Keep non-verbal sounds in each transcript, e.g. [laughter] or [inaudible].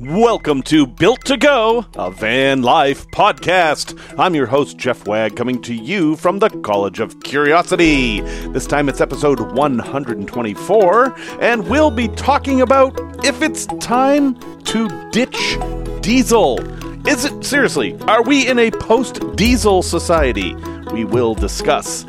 Welcome to Built to Go, a van life podcast. I'm your host, Jeff Wagg, coming to you from the College of Curiosity. This time it's episode 124, and we'll be talking about if it's time to ditch diesel. Is it seriously? Are we in a post diesel society? We will discuss.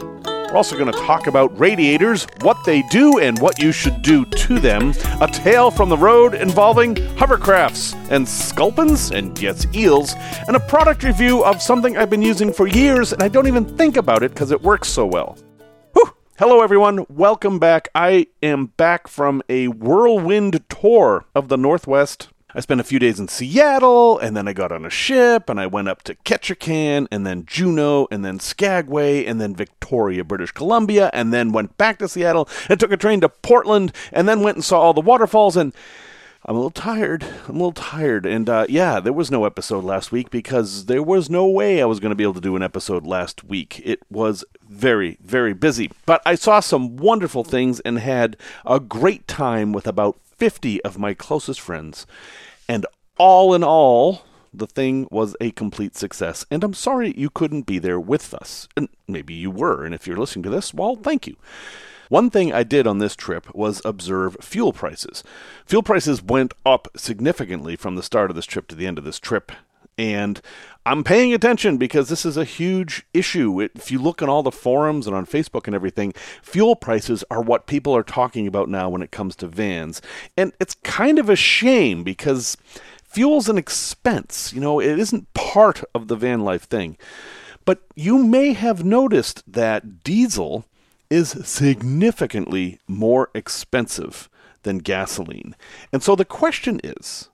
We're also going to talk about radiators, what they do, and what you should do to them. A tale from the road involving hovercrafts and sculpins and yes, eels, and a product review of something I've been using for years and I don't even think about it because it works so well. Whew. Hello, everyone. Welcome back. I am back from a whirlwind tour of the Northwest I spent a few days in Seattle, and then I got on a ship, and I went up to Ketchikan, and then Juneau, and then Skagway, and then Victoria, British Columbia, and then went back to Seattle, and took a train to Portland, and then went and saw all the waterfalls, and I'm a little tired. I'm a little tired. And uh, yeah, there was no episode last week because there was no way I was going to be able to do an episode last week. It was very, very busy. But I saw some wonderful things and had a great time with about 50 of my closest friends. And all in all, the thing was a complete success. And I'm sorry you couldn't be there with us. And maybe you were. And if you're listening to this, well, thank you. One thing I did on this trip was observe fuel prices. Fuel prices went up significantly from the start of this trip to the end of this trip. And I'm paying attention because this is a huge issue. If you look on all the forums and on Facebook and everything, fuel prices are what people are talking about now when it comes to vans. And it's kind of a shame because fuel's an expense. You know, it isn't part of the van life thing. But you may have noticed that diesel is significantly more expensive than gasoline. And so the question is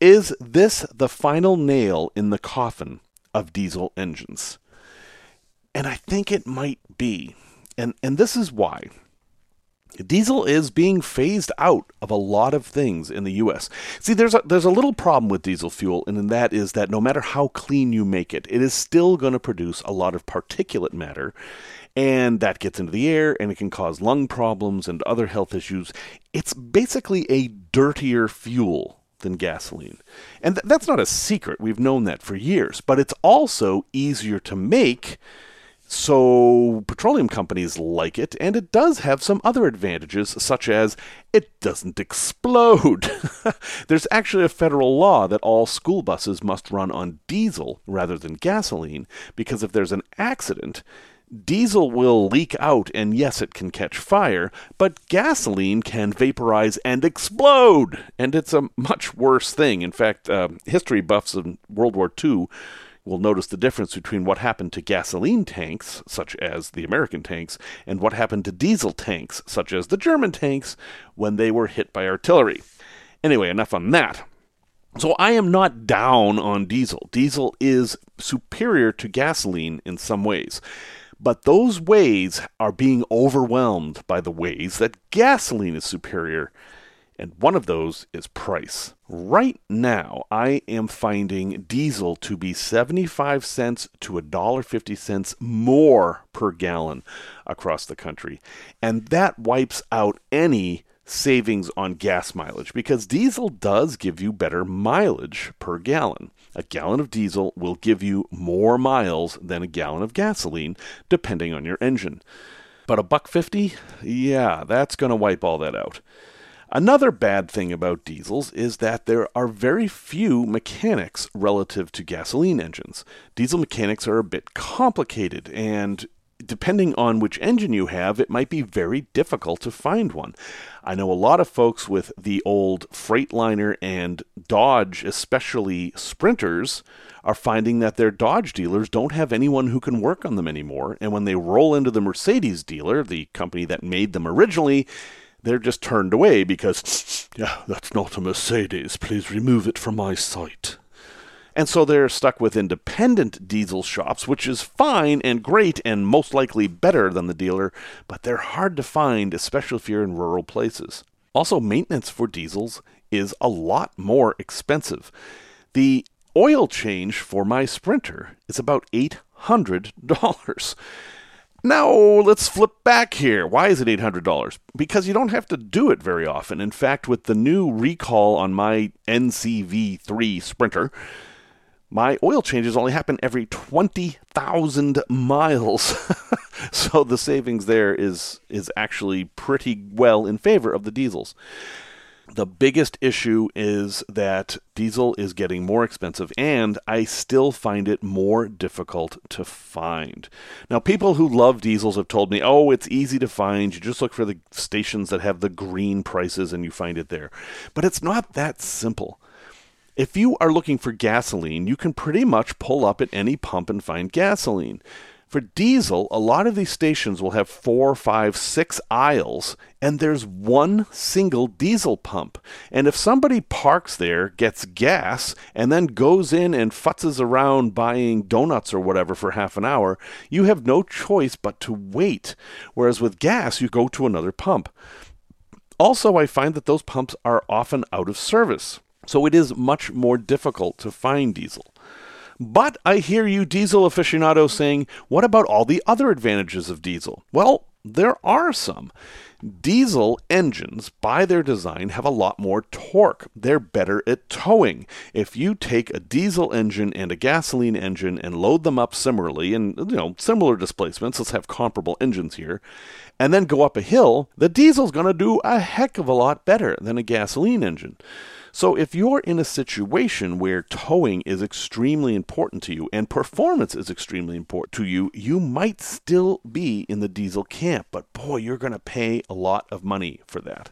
is this the final nail in the coffin of diesel engines? And I think it might be. And, and this is why. Diesel is being phased out of a lot of things in the US. See, there's a, there's a little problem with diesel fuel, and that is that no matter how clean you make it, it is still going to produce a lot of particulate matter, and that gets into the air and it can cause lung problems and other health issues. It's basically a dirtier fuel than gasoline. And th- that's not a secret. We've known that for years. But it's also easier to make. So, petroleum companies like it, and it does have some other advantages, such as it doesn't explode. [laughs] There's actually a federal law that all school buses must run on diesel rather than gasoline, because if there's an accident, Diesel will leak out, and yes, it can catch fire, but gasoline can vaporize and explode, and it's a much worse thing. In fact, uh, history buffs in World War II will notice the difference between what happened to gasoline tanks, such as the American tanks, and what happened to diesel tanks, such as the German tanks, when they were hit by artillery. Anyway, enough on that. So I am not down on diesel. Diesel is superior to gasoline in some ways. But those ways are being overwhelmed by the ways that gasoline is superior. And one of those is price. Right now, I am finding diesel to be 75 cents to $1.50 more per gallon across the country. And that wipes out any savings on gas mileage because diesel does give you better mileage per gallon. A gallon of diesel will give you more miles than a gallon of gasoline, depending on your engine. But a buck fifty, yeah, that's going to wipe all that out. Another bad thing about diesels is that there are very few mechanics relative to gasoline engines. Diesel mechanics are a bit complicated, and depending on which engine you have, it might be very difficult to find one. I know a lot of folks with the old Freightliner and Dodge, especially Sprinters, are finding that their Dodge dealers don't have anyone who can work on them anymore. And when they roll into the Mercedes dealer, the company that made them originally, they're just turned away because, [sniffs] yeah, that's not a Mercedes. Please remove it from my site. And so they're stuck with independent diesel shops, which is fine and great and most likely better than the dealer, but they're hard to find, especially if you're in rural places. Also, maintenance for diesels is a lot more expensive. The oil change for my Sprinter is about $800. Now, let's flip back here. Why is it $800? Because you don't have to do it very often. In fact, with the new recall on my NCV3 Sprinter, my oil changes only happen every 20,000 miles. [laughs] so the savings there is is actually pretty well in favor of the diesels. The biggest issue is that diesel is getting more expensive, and I still find it more difficult to find. Now, people who love diesels have told me, oh, it's easy to find. You just look for the stations that have the green prices and you find it there. But it's not that simple. If you are looking for gasoline, you can pretty much pull up at any pump and find gasoline. For diesel, a lot of these stations will have four, five, six aisles, and there's one single diesel pump. And if somebody parks there, gets gas, and then goes in and futzes around buying donuts or whatever for half an hour, you have no choice but to wait. Whereas with gas, you go to another pump. Also, I find that those pumps are often out of service. So it is much more difficult to find diesel. But I hear you diesel aficionados saying, what about all the other advantages of diesel? Well, there are some. Diesel engines, by their design, have a lot more torque. They're better at towing. If you take a diesel engine and a gasoline engine and load them up similarly, and you know, similar displacements, let's have comparable engines here, and then go up a hill, the diesel's going to do a heck of a lot better than a gasoline engine. So if you're in a situation where towing is extremely important to you and performance is extremely important to you, you might still be in the diesel camp, but boy, you're going to pay a lot of money for that.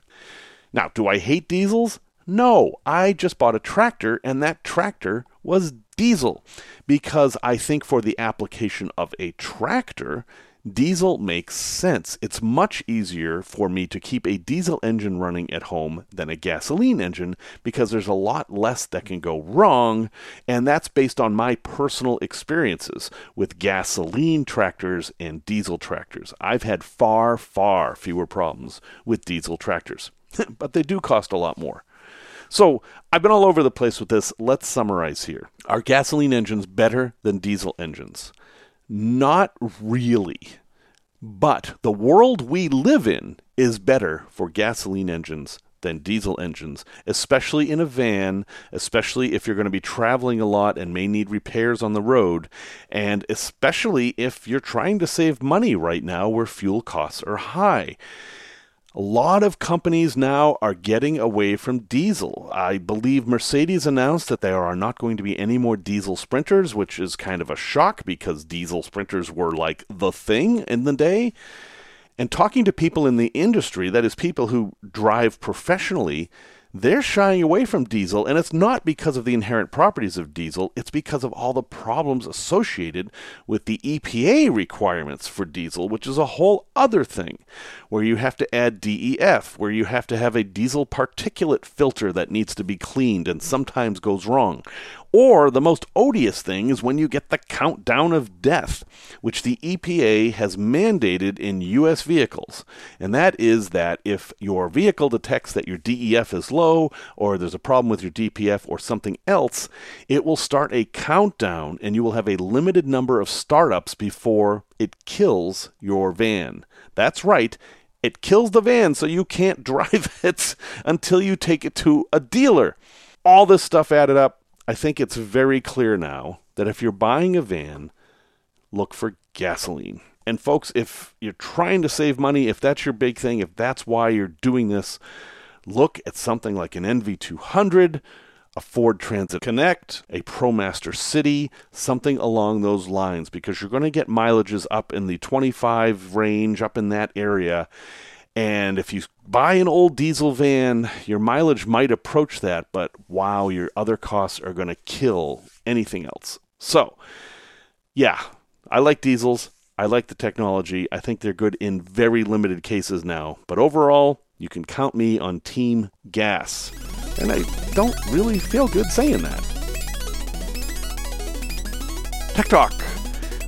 Now, do I hate diesels? No, I just bought a tractor and that tractor was diesel because I think for the application of a tractor, Diesel makes sense. It's much easier for me to keep a diesel engine running at home than a gasoline engine because there's a lot less that can go wrong, and that's based on my personal experiences with gasoline tractors and diesel tractors. I've had far, far fewer problems with diesel tractors, [laughs] but they do cost a lot more. So I've been all over the place with this. Let's summarize here. Are gasoline engines better than diesel engines? Not really. But the world we live in is better for gasoline engines than diesel engines, especially in a van, especially if you're going to be traveling a lot and may need repairs on the road, and especially if you're trying to save money right now where fuel costs are high. A lot of companies now are getting away from diesel. I believe Mercedes announced that there are not going to be any more diesel sprinters, which is kind of a shock because diesel sprinters were like the thing in the day. And talking to people in the industry, that is, people who drive professionally, they're shying away from diesel, and it's not because of the inherent properties of diesel, it's because of all the problems associated with the EPA requirements for diesel, which is a whole other thing, where you have to add DEF, where you have to have a diesel particulate filter that needs to be cleaned and sometimes goes wrong, or the most odious thing is when you get the countdown of death, which the EPA has mandated in U.S. vehicles. And that is that if your vehicle detects that your DEF is low, or there's a problem with your DPF, or something else, it will start a countdown and you will have a limited number of startups before it kills your van. That's right. It kills the van so you can't [laughs] drive it until you take it to a dealer. All this stuff added up I think it's very clear now that if you're buying a van, look for gasoline. And folks, if you're trying to save money, if that's your big thing, if that's why you're doing this, look at something like an NV200, a Ford Transit Connect, a ProMaster City, something along those lines, because you're going to get mileages up in the 25 range, up in that area. And if you buy an old diesel van, your mileage might approach that, but wow, your other costs are going to kill anything else. So, yeah, I like diesels. I like the technology. I think they're good in very limited cases now. But overall, you can count me on Team Gas. And I don't really feel good saying that. Tech Talk.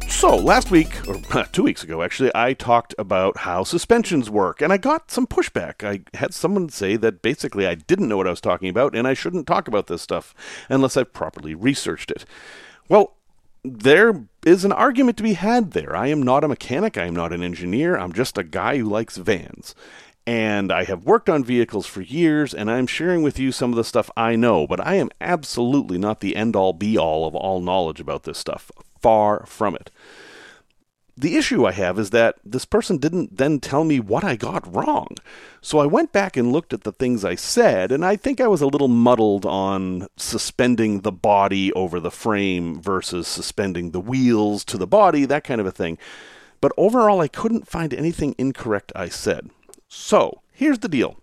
So, last week, or [laughs] two weeks ago actually, I talked about how suspensions work, and I got some pushback. I had someone say that basically I didn't know what I was talking about, and I shouldn't talk about this stuff unless I've properly researched it. Well, there is an argument to be had there. I am not a mechanic, I am not an engineer, I'm just a guy who likes vans. And I have worked on vehicles for years, and I'm sharing with you some of the stuff I know, but I am absolutely not the end all be all of all knowledge about this stuff. Far from it. The issue I have is that this person didn't then tell me what I got wrong. So I went back and looked at the things I said, and I think I was a little muddled on suspending the body over the frame versus suspending the wheels to the body, that kind of a thing. But overall, I couldn't find anything incorrect I said. So here's the deal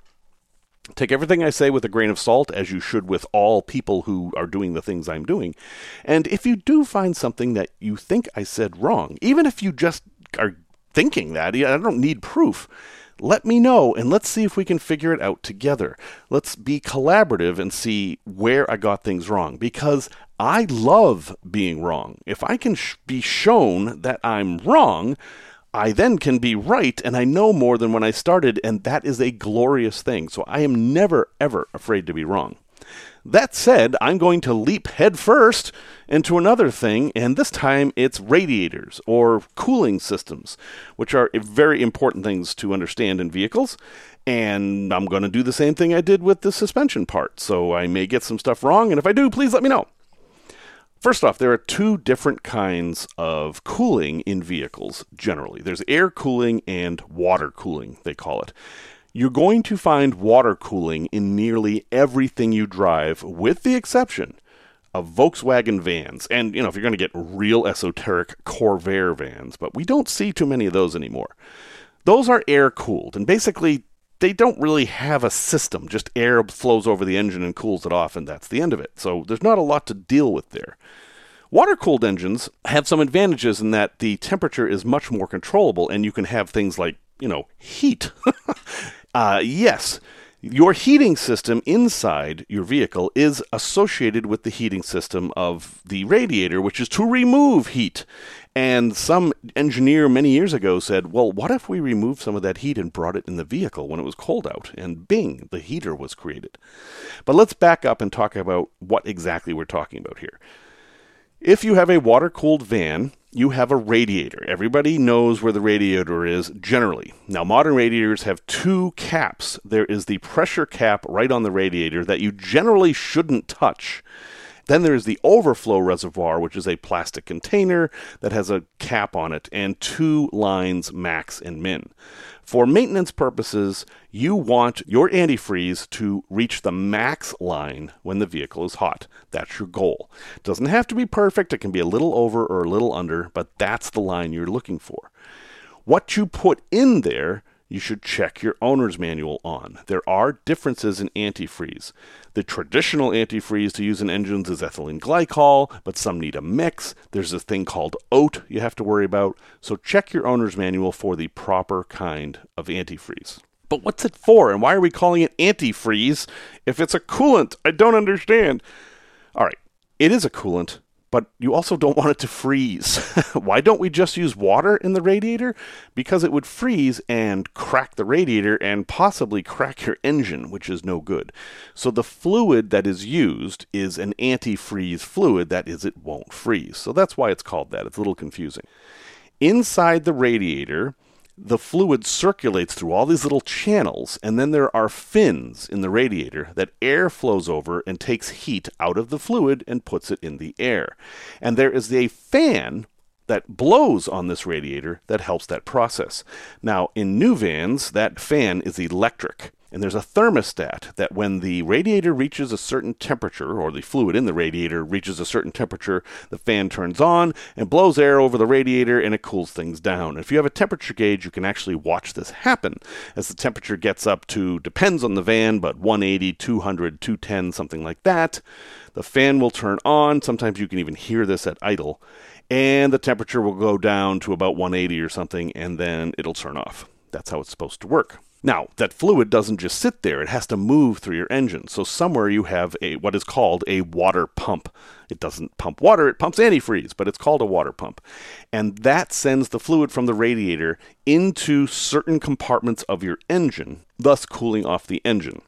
Take everything I say with a grain of salt, as you should with all people who are doing the things I'm doing. And if you do find something that you think I said wrong, even if you just are thinking that, I don't need proof. Let me know and let's see if we can figure it out together. Let's be collaborative and see where I got things wrong because I love being wrong. If I can sh- be shown that I'm wrong, I then can be right and I know more than when I started, and that is a glorious thing. So I am never, ever afraid to be wrong. That said, I'm going to leap headfirst into another thing, and this time it's radiators or cooling systems, which are very important things to understand in vehicles. And I'm going to do the same thing I did with the suspension part, so I may get some stuff wrong, and if I do, please let me know. First off, there are two different kinds of cooling in vehicles generally. There's air cooling and water cooling, they call it. You're going to find water cooling in nearly everything you drive, with the exception of Volkswagen vans. And, you know, if you're going to get real esoteric Corvair vans, but we don't see too many of those anymore. Those are air cooled, and basically, they don't really have a system. Just air flows over the engine and cools it off, and that's the end of it. So there's not a lot to deal with there. Water cooled engines have some advantages in that the temperature is much more controllable, and you can have things like, you know, heat. [laughs] uh, yes, your heating system inside your vehicle is associated with the heating system of the radiator, which is to remove heat. And some engineer many years ago said, well, what if we removed some of that heat and brought it in the vehicle when it was cold out? And bing, the heater was created. But let's back up and talk about what exactly we're talking about here. If you have a water cooled van, you have a radiator. Everybody knows where the radiator is generally. Now, modern radiators have two caps. There is the pressure cap right on the radiator that you generally shouldn't touch. Then there is the overflow reservoir, which is a plastic container that has a cap on it and two lines, max and min. For maintenance purposes, you want your antifreeze to reach the max line when the vehicle is hot. That's your goal. It doesn't have to be perfect, it can be a little over or a little under, but that's the line you're looking for. What you put in there you should check your owner's manual on. There are differences in antifreeze. The traditional antifreeze to use in engines is ethylene glycol, but some need a mix. There's a thing called OAT you have to worry about. So check your owner's manual for the proper kind of antifreeze. But what's it for, and why are we calling it antifreeze if it's a coolant? I don't understand. All right, it is a coolant, but you also don't [laughs] want it to freeze. [laughs] Why don't we just use water in the radiator? Because it would freeze and crack the radiator and possibly crack your engine, which is no good. So the fluid that is used is an antifreeze fluid, that is, it won't freeze. So that's why it's called that. It's a little confusing. Inside the radiator, the fluid circulates through all these little channels, and then there are fins in the radiator that air flows over and takes heat out of the fluid and puts it in the air. And there is a fan that blows on this radiator that helps that process. Now, in new vans, that fan is electric. And there's a thermostat that when the radiator reaches a certain temperature, or the fluid in the radiator reaches a certain temperature, the fan turns on and blows air over the radiator and it cools things down. If you have a temperature gauge, you can actually watch this happen as the temperature gets up to, depends on the van, but 180, 200, 210, something like that. The fan will turn on. Sometimes you can even hear this at idle. And the temperature will go down to about 180 or something, and then it'll turn off. That's how it's supposed to work. Now, that fluid doesn't just sit there, it has to move through your engine. So somewhere you have a what is called a water pump. It doesn't pump water, it pumps antifreeze, but it's called a water pump. And that sends the fluid from the radiator into certain compartments of your engine, thus cooling off the engine.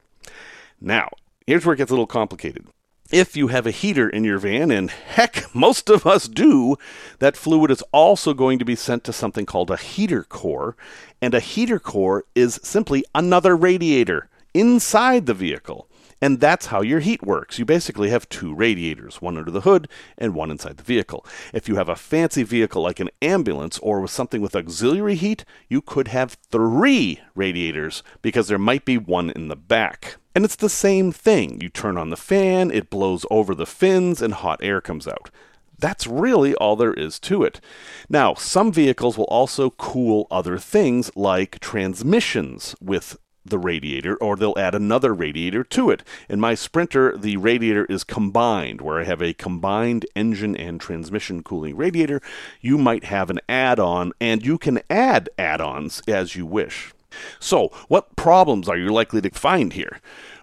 Now, here's where it gets a little complicated. If you have a heater in your van, and heck, [laughs] most of us do, that fluid is also going to be sent to something called a heater core. And a heater core is simply another radiator inside the vehicle. And that's how your heat works. You basically have two radiators, one under the hood and one inside the vehicle. If you have a fancy vehicle like an ambulance or with something with auxiliary heat, you could have three radiators because there might be one in the back. And it's the same thing. You turn on the fan, it blows over the fins, and hot air comes out. That's really all there is to it. Now, some vehicles will also cool other things like transmissions with the radiator, or they'll add another radiator to it. In my Sprinter, the radiator is combined, where I have a combined engine and transmission cooling radiator. You might have an add on, and you can add add ons as you wish. So, what problems are you likely to find here?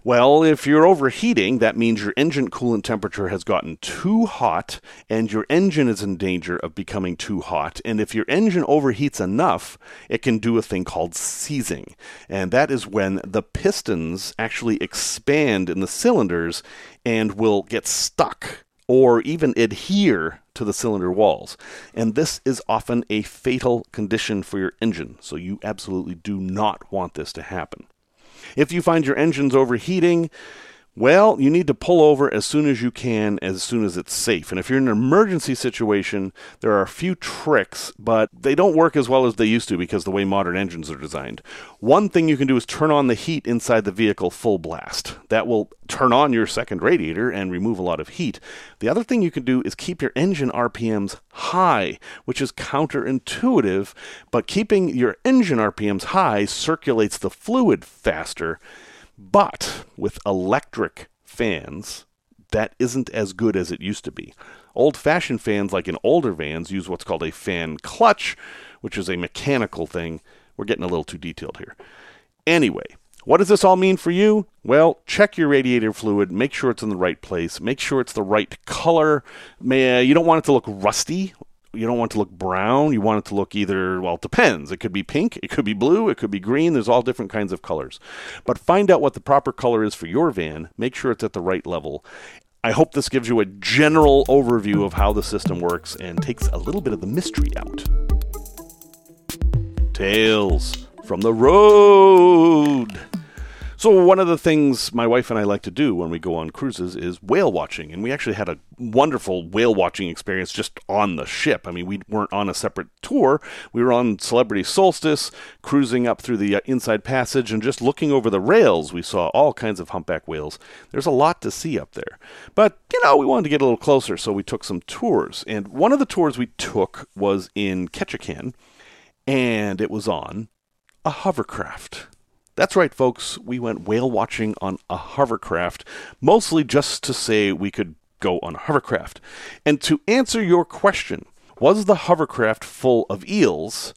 Well, if you're overheating, that means your engine coolant temperature has gotten too hot and your engine is in danger of becoming too hot. And if your engine overheats enough, it can do a thing called seizing. And that is when the pistons actually expand in the cylinders and will get stuck or even adhere to the cylinder walls. And this is often a fatal condition for your engine, so you absolutely do not want this to happen. If you find your engine's overheating, well, you need to pull over as soon as you can, as soon as it's safe. And if you're in an emergency situation, there are a few tricks, but they don't work as well as they used to because the way modern engines are designed. One thing you can do is turn on the heat inside the vehicle full blast. That will turn on your second radiator and remove a lot of heat. The other thing you can do is keep your engine RPMs high, which is counterintuitive, but keeping your engine RPMs high circulates the fluid faster but with electric fans, that isn't as good as it used to be. Old fashioned fans, like in older vans, use what's called a fan clutch, which is a mechanical thing. We're getting a little too detailed here. Anyway, what does this all mean for you? Well, check your radiator fluid, make sure it's in the right place, make sure it's the right color. You don't want it to look rusty you don't want to look brown. You want it to look either, well, it depends. It could be pink, it could be blue, it could be green. There's all different kinds of colors. But find out what the proper color is for your van. Make sure it's at the right level. I hope this gives you a general overview of how the system works and takes a little bit of the mystery out. Tales from the road. So, one of the things my wife and I like to do when we go on cruises is whale watching. And we actually had a wonderful whale watching experience just on the ship. I mean, we weren't on a separate tour. We were on Celebrity Solstice, cruising up through the uh, inside passage and just looking over the rails. We saw all kinds of humpback whales. There's a lot to see up there. But, you know, we wanted to get a little closer, so we took some tours. And one of the tours we took was in Ketchikan, and it was on a hovercraft. That's right, folks. We went whale watching on a hovercraft, mostly just to say we could go on a hovercraft. And to answer your question, was the hovercraft full of eels?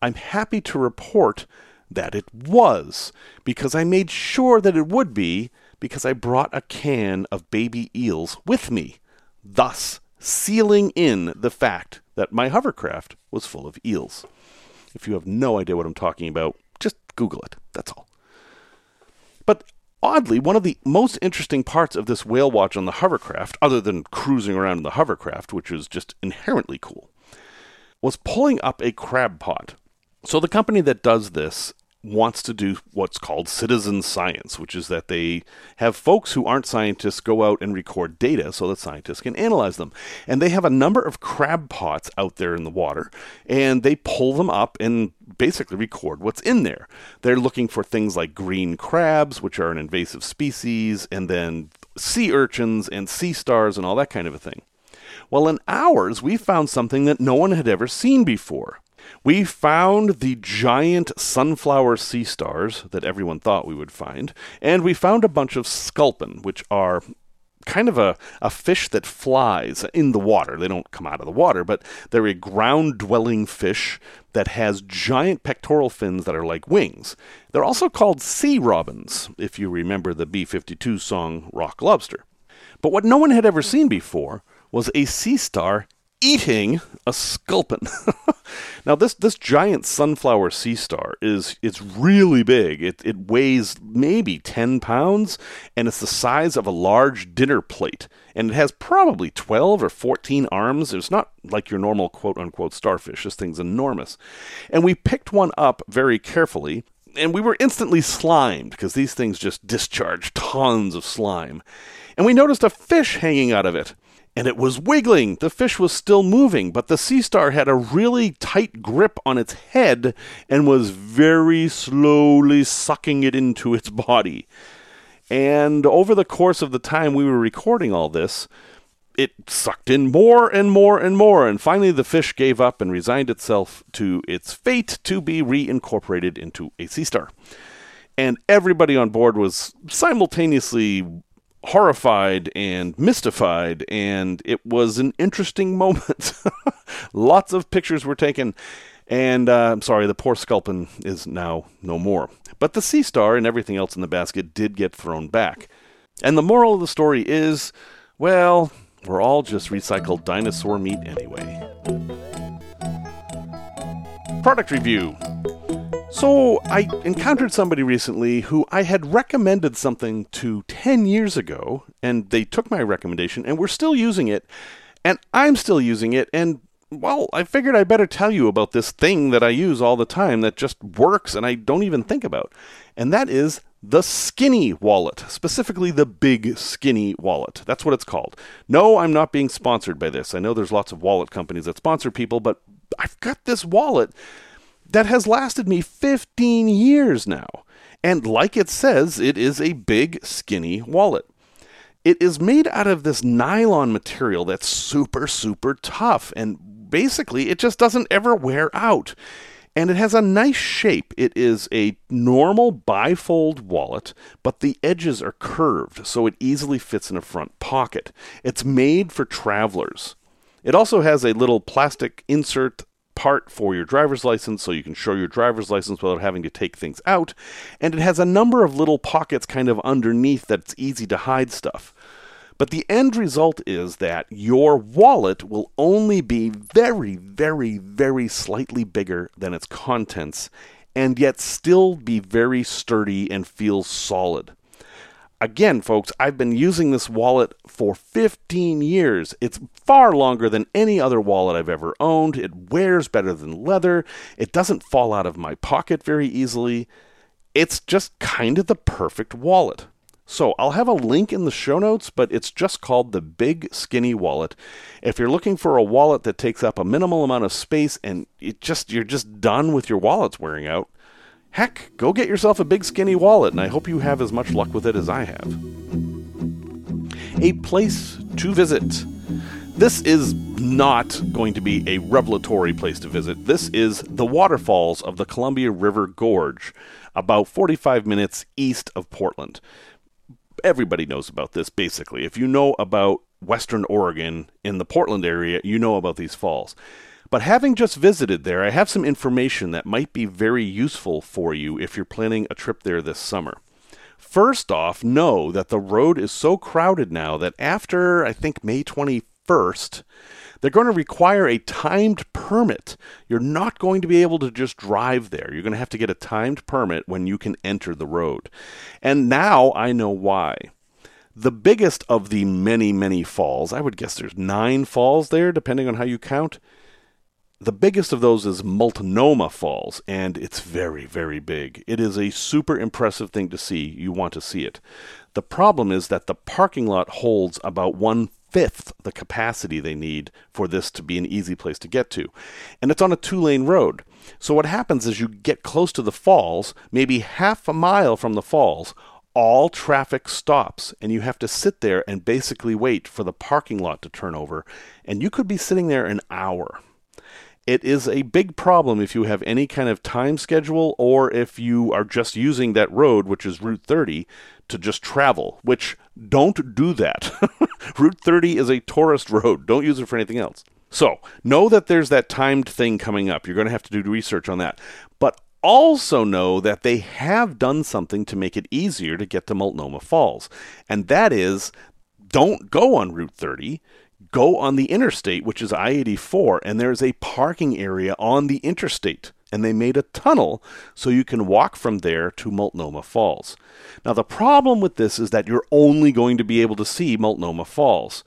I'm happy to report that it was, because I made sure that it would be, because I brought a can of baby eels with me, thus sealing in the fact that my hovercraft was full of eels. If you have no idea what I'm talking about, Google it. That's all. But oddly, one of the most interesting parts of this whale watch on the hovercraft, other than cruising around in the hovercraft, which is just inherently cool, was pulling up a crab pot. So the company that does this wants to do what's called citizen science, which is that they have folks who aren't scientists go out and record data so that scientists can analyze them. And they have a number of crab pots out there in the water, and they pull them up and basically record what's in there. They're looking for things like green crabs, which are an invasive species, and then sea urchins and sea stars and all that kind of a thing. Well, in ours, we found something that no one had ever seen before. We found the giant sunflower sea stars that everyone thought we would find, and we found a bunch of sculpin, which are kind of a, a fish that flies in the water. They don't come out of the water, but they're a ground dwelling fish that has giant pectoral fins that are like wings. They're also called sea robins, if you remember the B 52 song Rock Lobster. But what no one had ever seen before was a sea star eating a sculpin. [laughs] now this this giant sunflower sea star is it's really big. It it weighs maybe 10 pounds and it's the size of a large dinner plate and it has probably 12 or 14 arms. It's not like your normal quote unquote starfish. This thing's enormous. And we picked one up very carefully and we were instantly slimed because these things just discharge tons of slime. And we noticed a fish hanging out of it and it was wiggling. The fish was still moving, but the sea star had a really tight grip on its head and was very slowly sucking it into [laughs] its body. And over the course of the time we were recording all this, it sucked in more and more and more, and finally the fish gave up and resigned itself to its fate to be reincorporated into a sea star. And everybody on board was simultaneously horrified and mystified, and it was an interesting moment. [laughs] Lots of pictures were taken, and uh, I'm sorry, the poor sculpin is now no more. But the sea star and everything else in the basket did get thrown back. And the moral of the story is well, we're all just recycled dinosaur meat anyway. Product review. So, I encountered somebody recently who I had recommended something to 10 years ago, and they took my recommendation and we're still using it, and I'm still using it, and well, I figured I better tell you about this thing that I use all the time that just works and I don't even think about. And that is the Skinny Wallet, specifically the Big Skinny Wallet. That's what it's called. No, I'm not being sponsored by this. I know there's lots of wallet companies that sponsor people, but I've got this wallet that has lasted me 15 years now. And like it says, it is a big, skinny wallet. It is made out of this nylon material that's super, super tough, and basically it just doesn't ever wear out. And it has a nice shape. It is a normal bifold wallet, but the edges are curved, so it easily fits in a front pocket. It's made for travelers. It also has a little plastic insert part for your driver's license so you can show your driver's license without having to take things out. And it has a number of little pockets kind of underneath that's easy to hide stuff. But the end result is that your wallet will only be very, very, very slightly bigger than its contents, and yet still be very sturdy and feel solid. Again, folks, I've been using this wallet for 15 years. It's far longer than any other wallet I've ever owned. It wears better than leather. It doesn't fall out of my pocket very easily. It's just kind of the perfect wallet. So I'll have a link in the show notes, but it's just called the Big Skinny Wallet. If you're looking for a wallet that takes up a minimal amount of space and it just you're just done with your wallets wearing out, Heck, go get yourself a big skinny wallet, and I hope you have as much luck with it as I have. A place to visit. This is not going to be a revelatory place to visit. This is the waterfalls of the Columbia River Gorge, about 45 minutes east of Portland. Everybody knows about this, basically. If you know about Western Oregon in the Portland area, you know about these falls. But having just visited there, I have some information that might be very useful for you if you're planning a trip there this summer. First off, know that the road is so crowded now that after, I think, May 21st, they're going to require a timed permit. You're not going to be able to just drive there. You're going to have to get a timed permit when you can enter the road. And now I know why. The biggest of the many, many falls, I would guess there's nine falls there, depending on how you count, the biggest of those is Multnomah Falls, and it's very, very big. It is a super impressive thing to see. You want to see it. The problem is that the parking lot holds about one fifth the capacity they need for this to be an easy place to get to. And it's on a two lane road. So what happens is you get close to the falls, maybe half a mile from the falls, all traffic stops and you have to sit there and basically wait for the parking lot to turn over. And you could be sitting there an hour it is a big problem if you have any kind of time schedule or if you are just using that road, which is Route 30, to just travel, which don't do that. [laughs] Route 30 is a tourist road. Don't use it for anything else. So, know that there's that timed thing coming up. You're going to have to do research on that. But also know that they have done something to make it easier to get to Multnomah Falls. And that is don't go on Route 30 go on the interstate, which is I 84, and there's a parking area on the interstate. And they made a tunnel so you can walk from there to Multnomah Falls. Now, the problem with this is that you're only going to be able to see Multnomah Falls.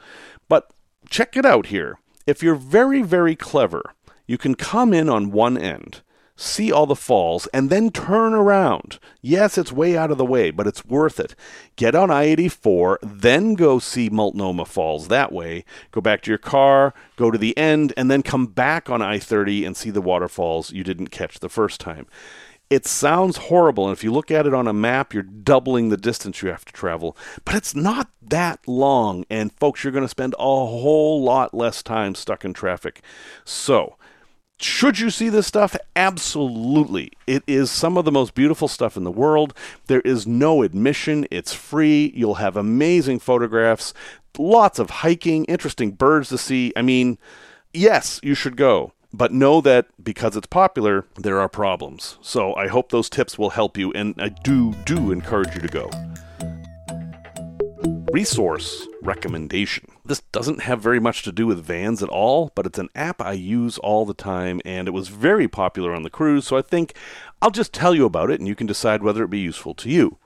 But check it out here. If you're very, very clever, you can come in on one end see all the falls, and then turn around. Yes, it's way out of the way, but it's worth it. Get on I 84, then go see Multnomah Falls that way. Go back to your car, go to the end, and then come back on I 30 and see the waterfalls you didn't catch the first time. It sounds horrible, and if you look at it on a map, you're doubling the distance you have to travel. But it's not that long, and folks, you're going to spend a whole lot less time stuck in traffic. So, should you see this stuff? Absolutely. It is some of the most beautiful stuff in the world. There is no admission, it's free. You'll have amazing photographs, lots of hiking, interesting birds to see. I mean, yes, you should go. But know that because it's popular, there are problems. So I hope those tips will help you, and I do, do encourage you to go resource recommendation. This doesn't have very much to do with vans at all, but it's an app I use all the time and it was very popular on the cruise, so I think I'll just tell you about it and you can decide whether it be useful to you.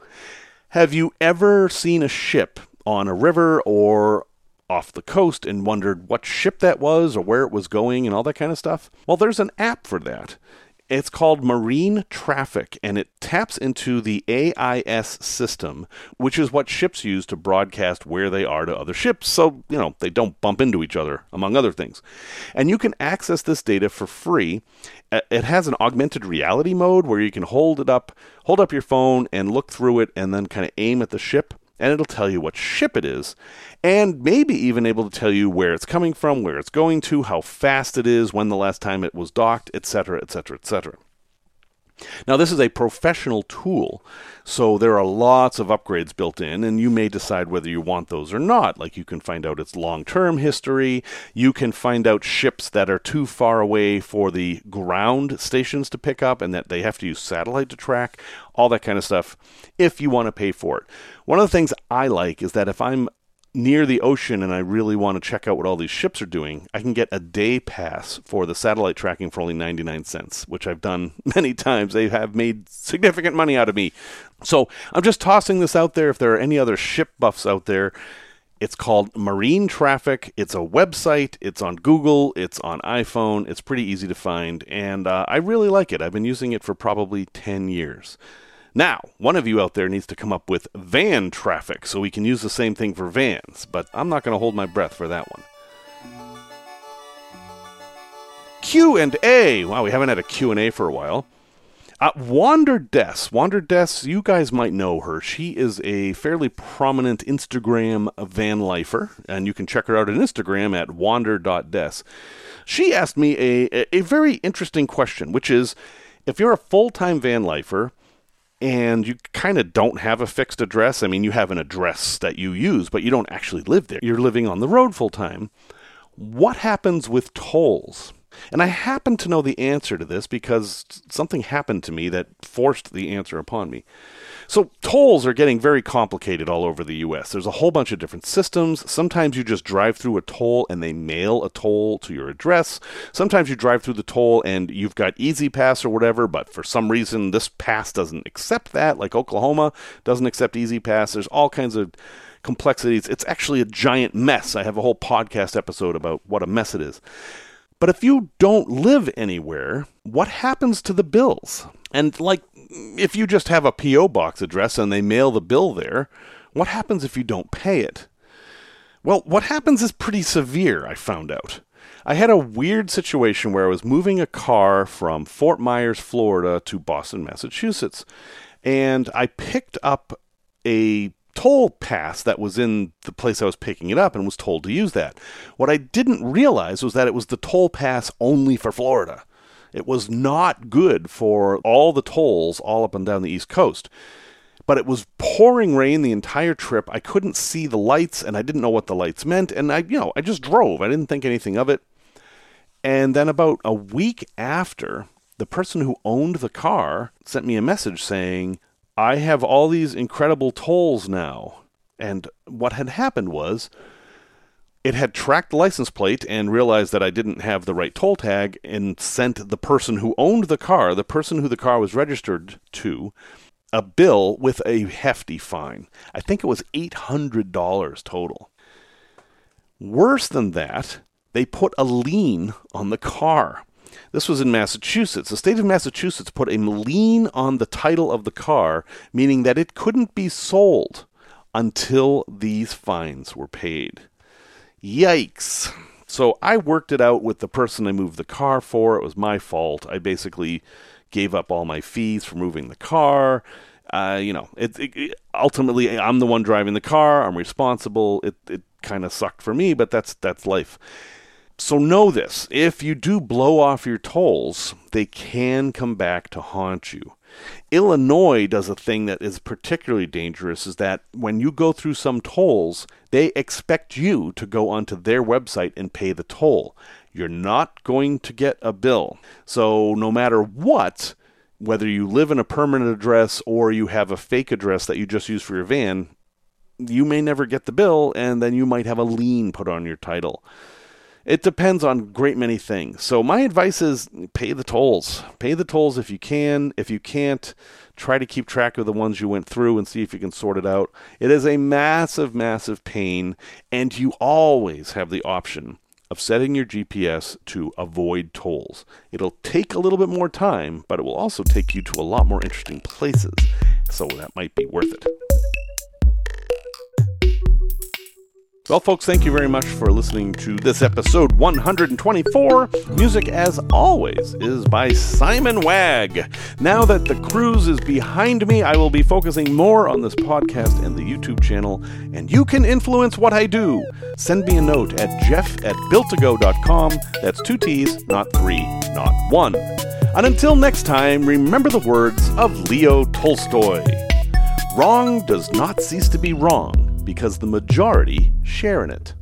Have you ever seen a ship on a river or off the coast and wondered what ship that was or where it was going and all that kind of stuff? Well, there's an app for that. It's called Marine Traffic, and it taps into the AIS system, which is what ships use to broadcast where they are to other ships, so, you know, they don't bump into each other, among other things. And you can access this data for free. Uh, it has an augmented reality mode where you can hold it up, hold up your phone and look through it and then kind of aim at the ship and it'll tell you what ship it is, and maybe even able to tell you where it's coming from, where it's going to, how fast it is, when the last time it was docked, etc., etc., etc. Now, this is a professional tool, so there are lots of upgrades built in, and you may decide whether you want those or not. Like, you can find out its long term history, you can find out ships that are too far away for the ground stations to pick up and that they have to use satellite to track, all that kind of stuff, if you want to pay for it. One of the things I like is that if I'm near the ocean and I really want to check out what all these ships are doing, I can get a day pass for the satellite tracking for only 99 cents, which I've done [laughs] many times. They have made significant money out of me. So I'm just tossing this out there. If there are any other ship buffs out there, it's called Marine Traffic. It's a website. It's on Google. It's on iPhone. It's pretty easy to find. And uh, I really like it. I've been using it for probably 10 years. Now, one of you out there needs to come up with van traffic so we can use the same thing for vans, but I'm not going to hold my breath for that one. Q and A. Wow, we haven't had a Q and A for a while. Uh, Wander Des. Wander Des, you guys might know her. She is a fairly prominent Instagram van lifer, and you can check her out on Instagram at wander.des. She asked me a, a very interesting question, which is if you're a full time van lifer, and you kind of don't have a fixed address. I mean, you have an address that you use, but you don't actually live there. You're living on the road full time. What happens with tolls? And I happen to know the answer to this because something happened to me that forced the answer upon me. So, tolls are getting very complicated all over the US. There's a whole bunch of different systems. Sometimes you just drive through a toll and they mail a toll to your address. Sometimes you drive through the toll and you've got E-ZPass or whatever, but for some reason this pass doesn't accept that, like Oklahoma doesn't accept E-ZPass. There's all kinds of complexities. It's actually a giant mess. I have a whole podcast episode about what a mess it is. But if you don't live anywhere, what happens to the bills? And like, if you just have a P.O. box address and they mail the bill there, what happens if you don't pay it? Well, what happens is pretty severe, I found out. I had a weird situation where I was moving a car from Fort Myers, Florida to Boston, Massachusetts. And I picked up a toll pass that was in the place I was picking it up and was told to use that. What I didn't realize was that it was the toll pass only for Florida. It was not good for all the tolls all up and down the East Coast. But it was pouring rain the entire trip. I couldn't see the lights and I didn't know what the lights meant. And I, you know, I just drove. I didn't think anything of it. And then about a week after, the person who owned the car sent me a message saying, I have all these incredible tolls now. And what had happened was it had tracked license plate and realized that I didn't have the right toll tag and sent the person who owned the car, the person who the car was registered to, a bill with a hefty fine. I think it was $800 total. Worse than that, they put a lien on the car. This was in Massachusetts. The state of Massachusetts put a lien on the title of the car, meaning that it couldn't be sold until these fines were paid. Yikes. So I worked it out with the person I moved the car for. It was my fault. I basically gave up all my fees for moving the car. Uh, you know, it, it, ultimately I'm the one driving the car. I'm responsible. It it kind of sucked for me, but that's that's life. So know this: if you do blow off your tolls, they can come back to haunt you. Illinois does a thing that is particularly dangerous is that when you go through some tolls, they expect you to go onto their website and pay the toll. You're not going to get a bill. So no matter what, whether you live in a permanent address or you have a fake address that you just use for your van, you may never get the bill and then you might have a lien put on your title. It depends on great many things. So my advice is pay the tolls. Pay the tolls if you can. If you can't, try to keep track of the ones you went through and see if you can sort it out. It is a massive, massive pain, and you always have the option of setting your GPS to avoid tolls. It'll take a little bit more time, but it will also take you to a lot more interesting places. So that might be worth it. Well, folks, thank you very much for listening to this episode 124. Music, as always, is by Simon Wagg. Now that the cruise is behind me, I will be focusing more on this podcast and the YouTube channel, and you can influence what I do. Send me a note at jeff at builttogo.com. That's two T's, not three, not one. And until next time, remember the words of Leo Tolstoy Wrong does not cease to be wrong because the majority share in it.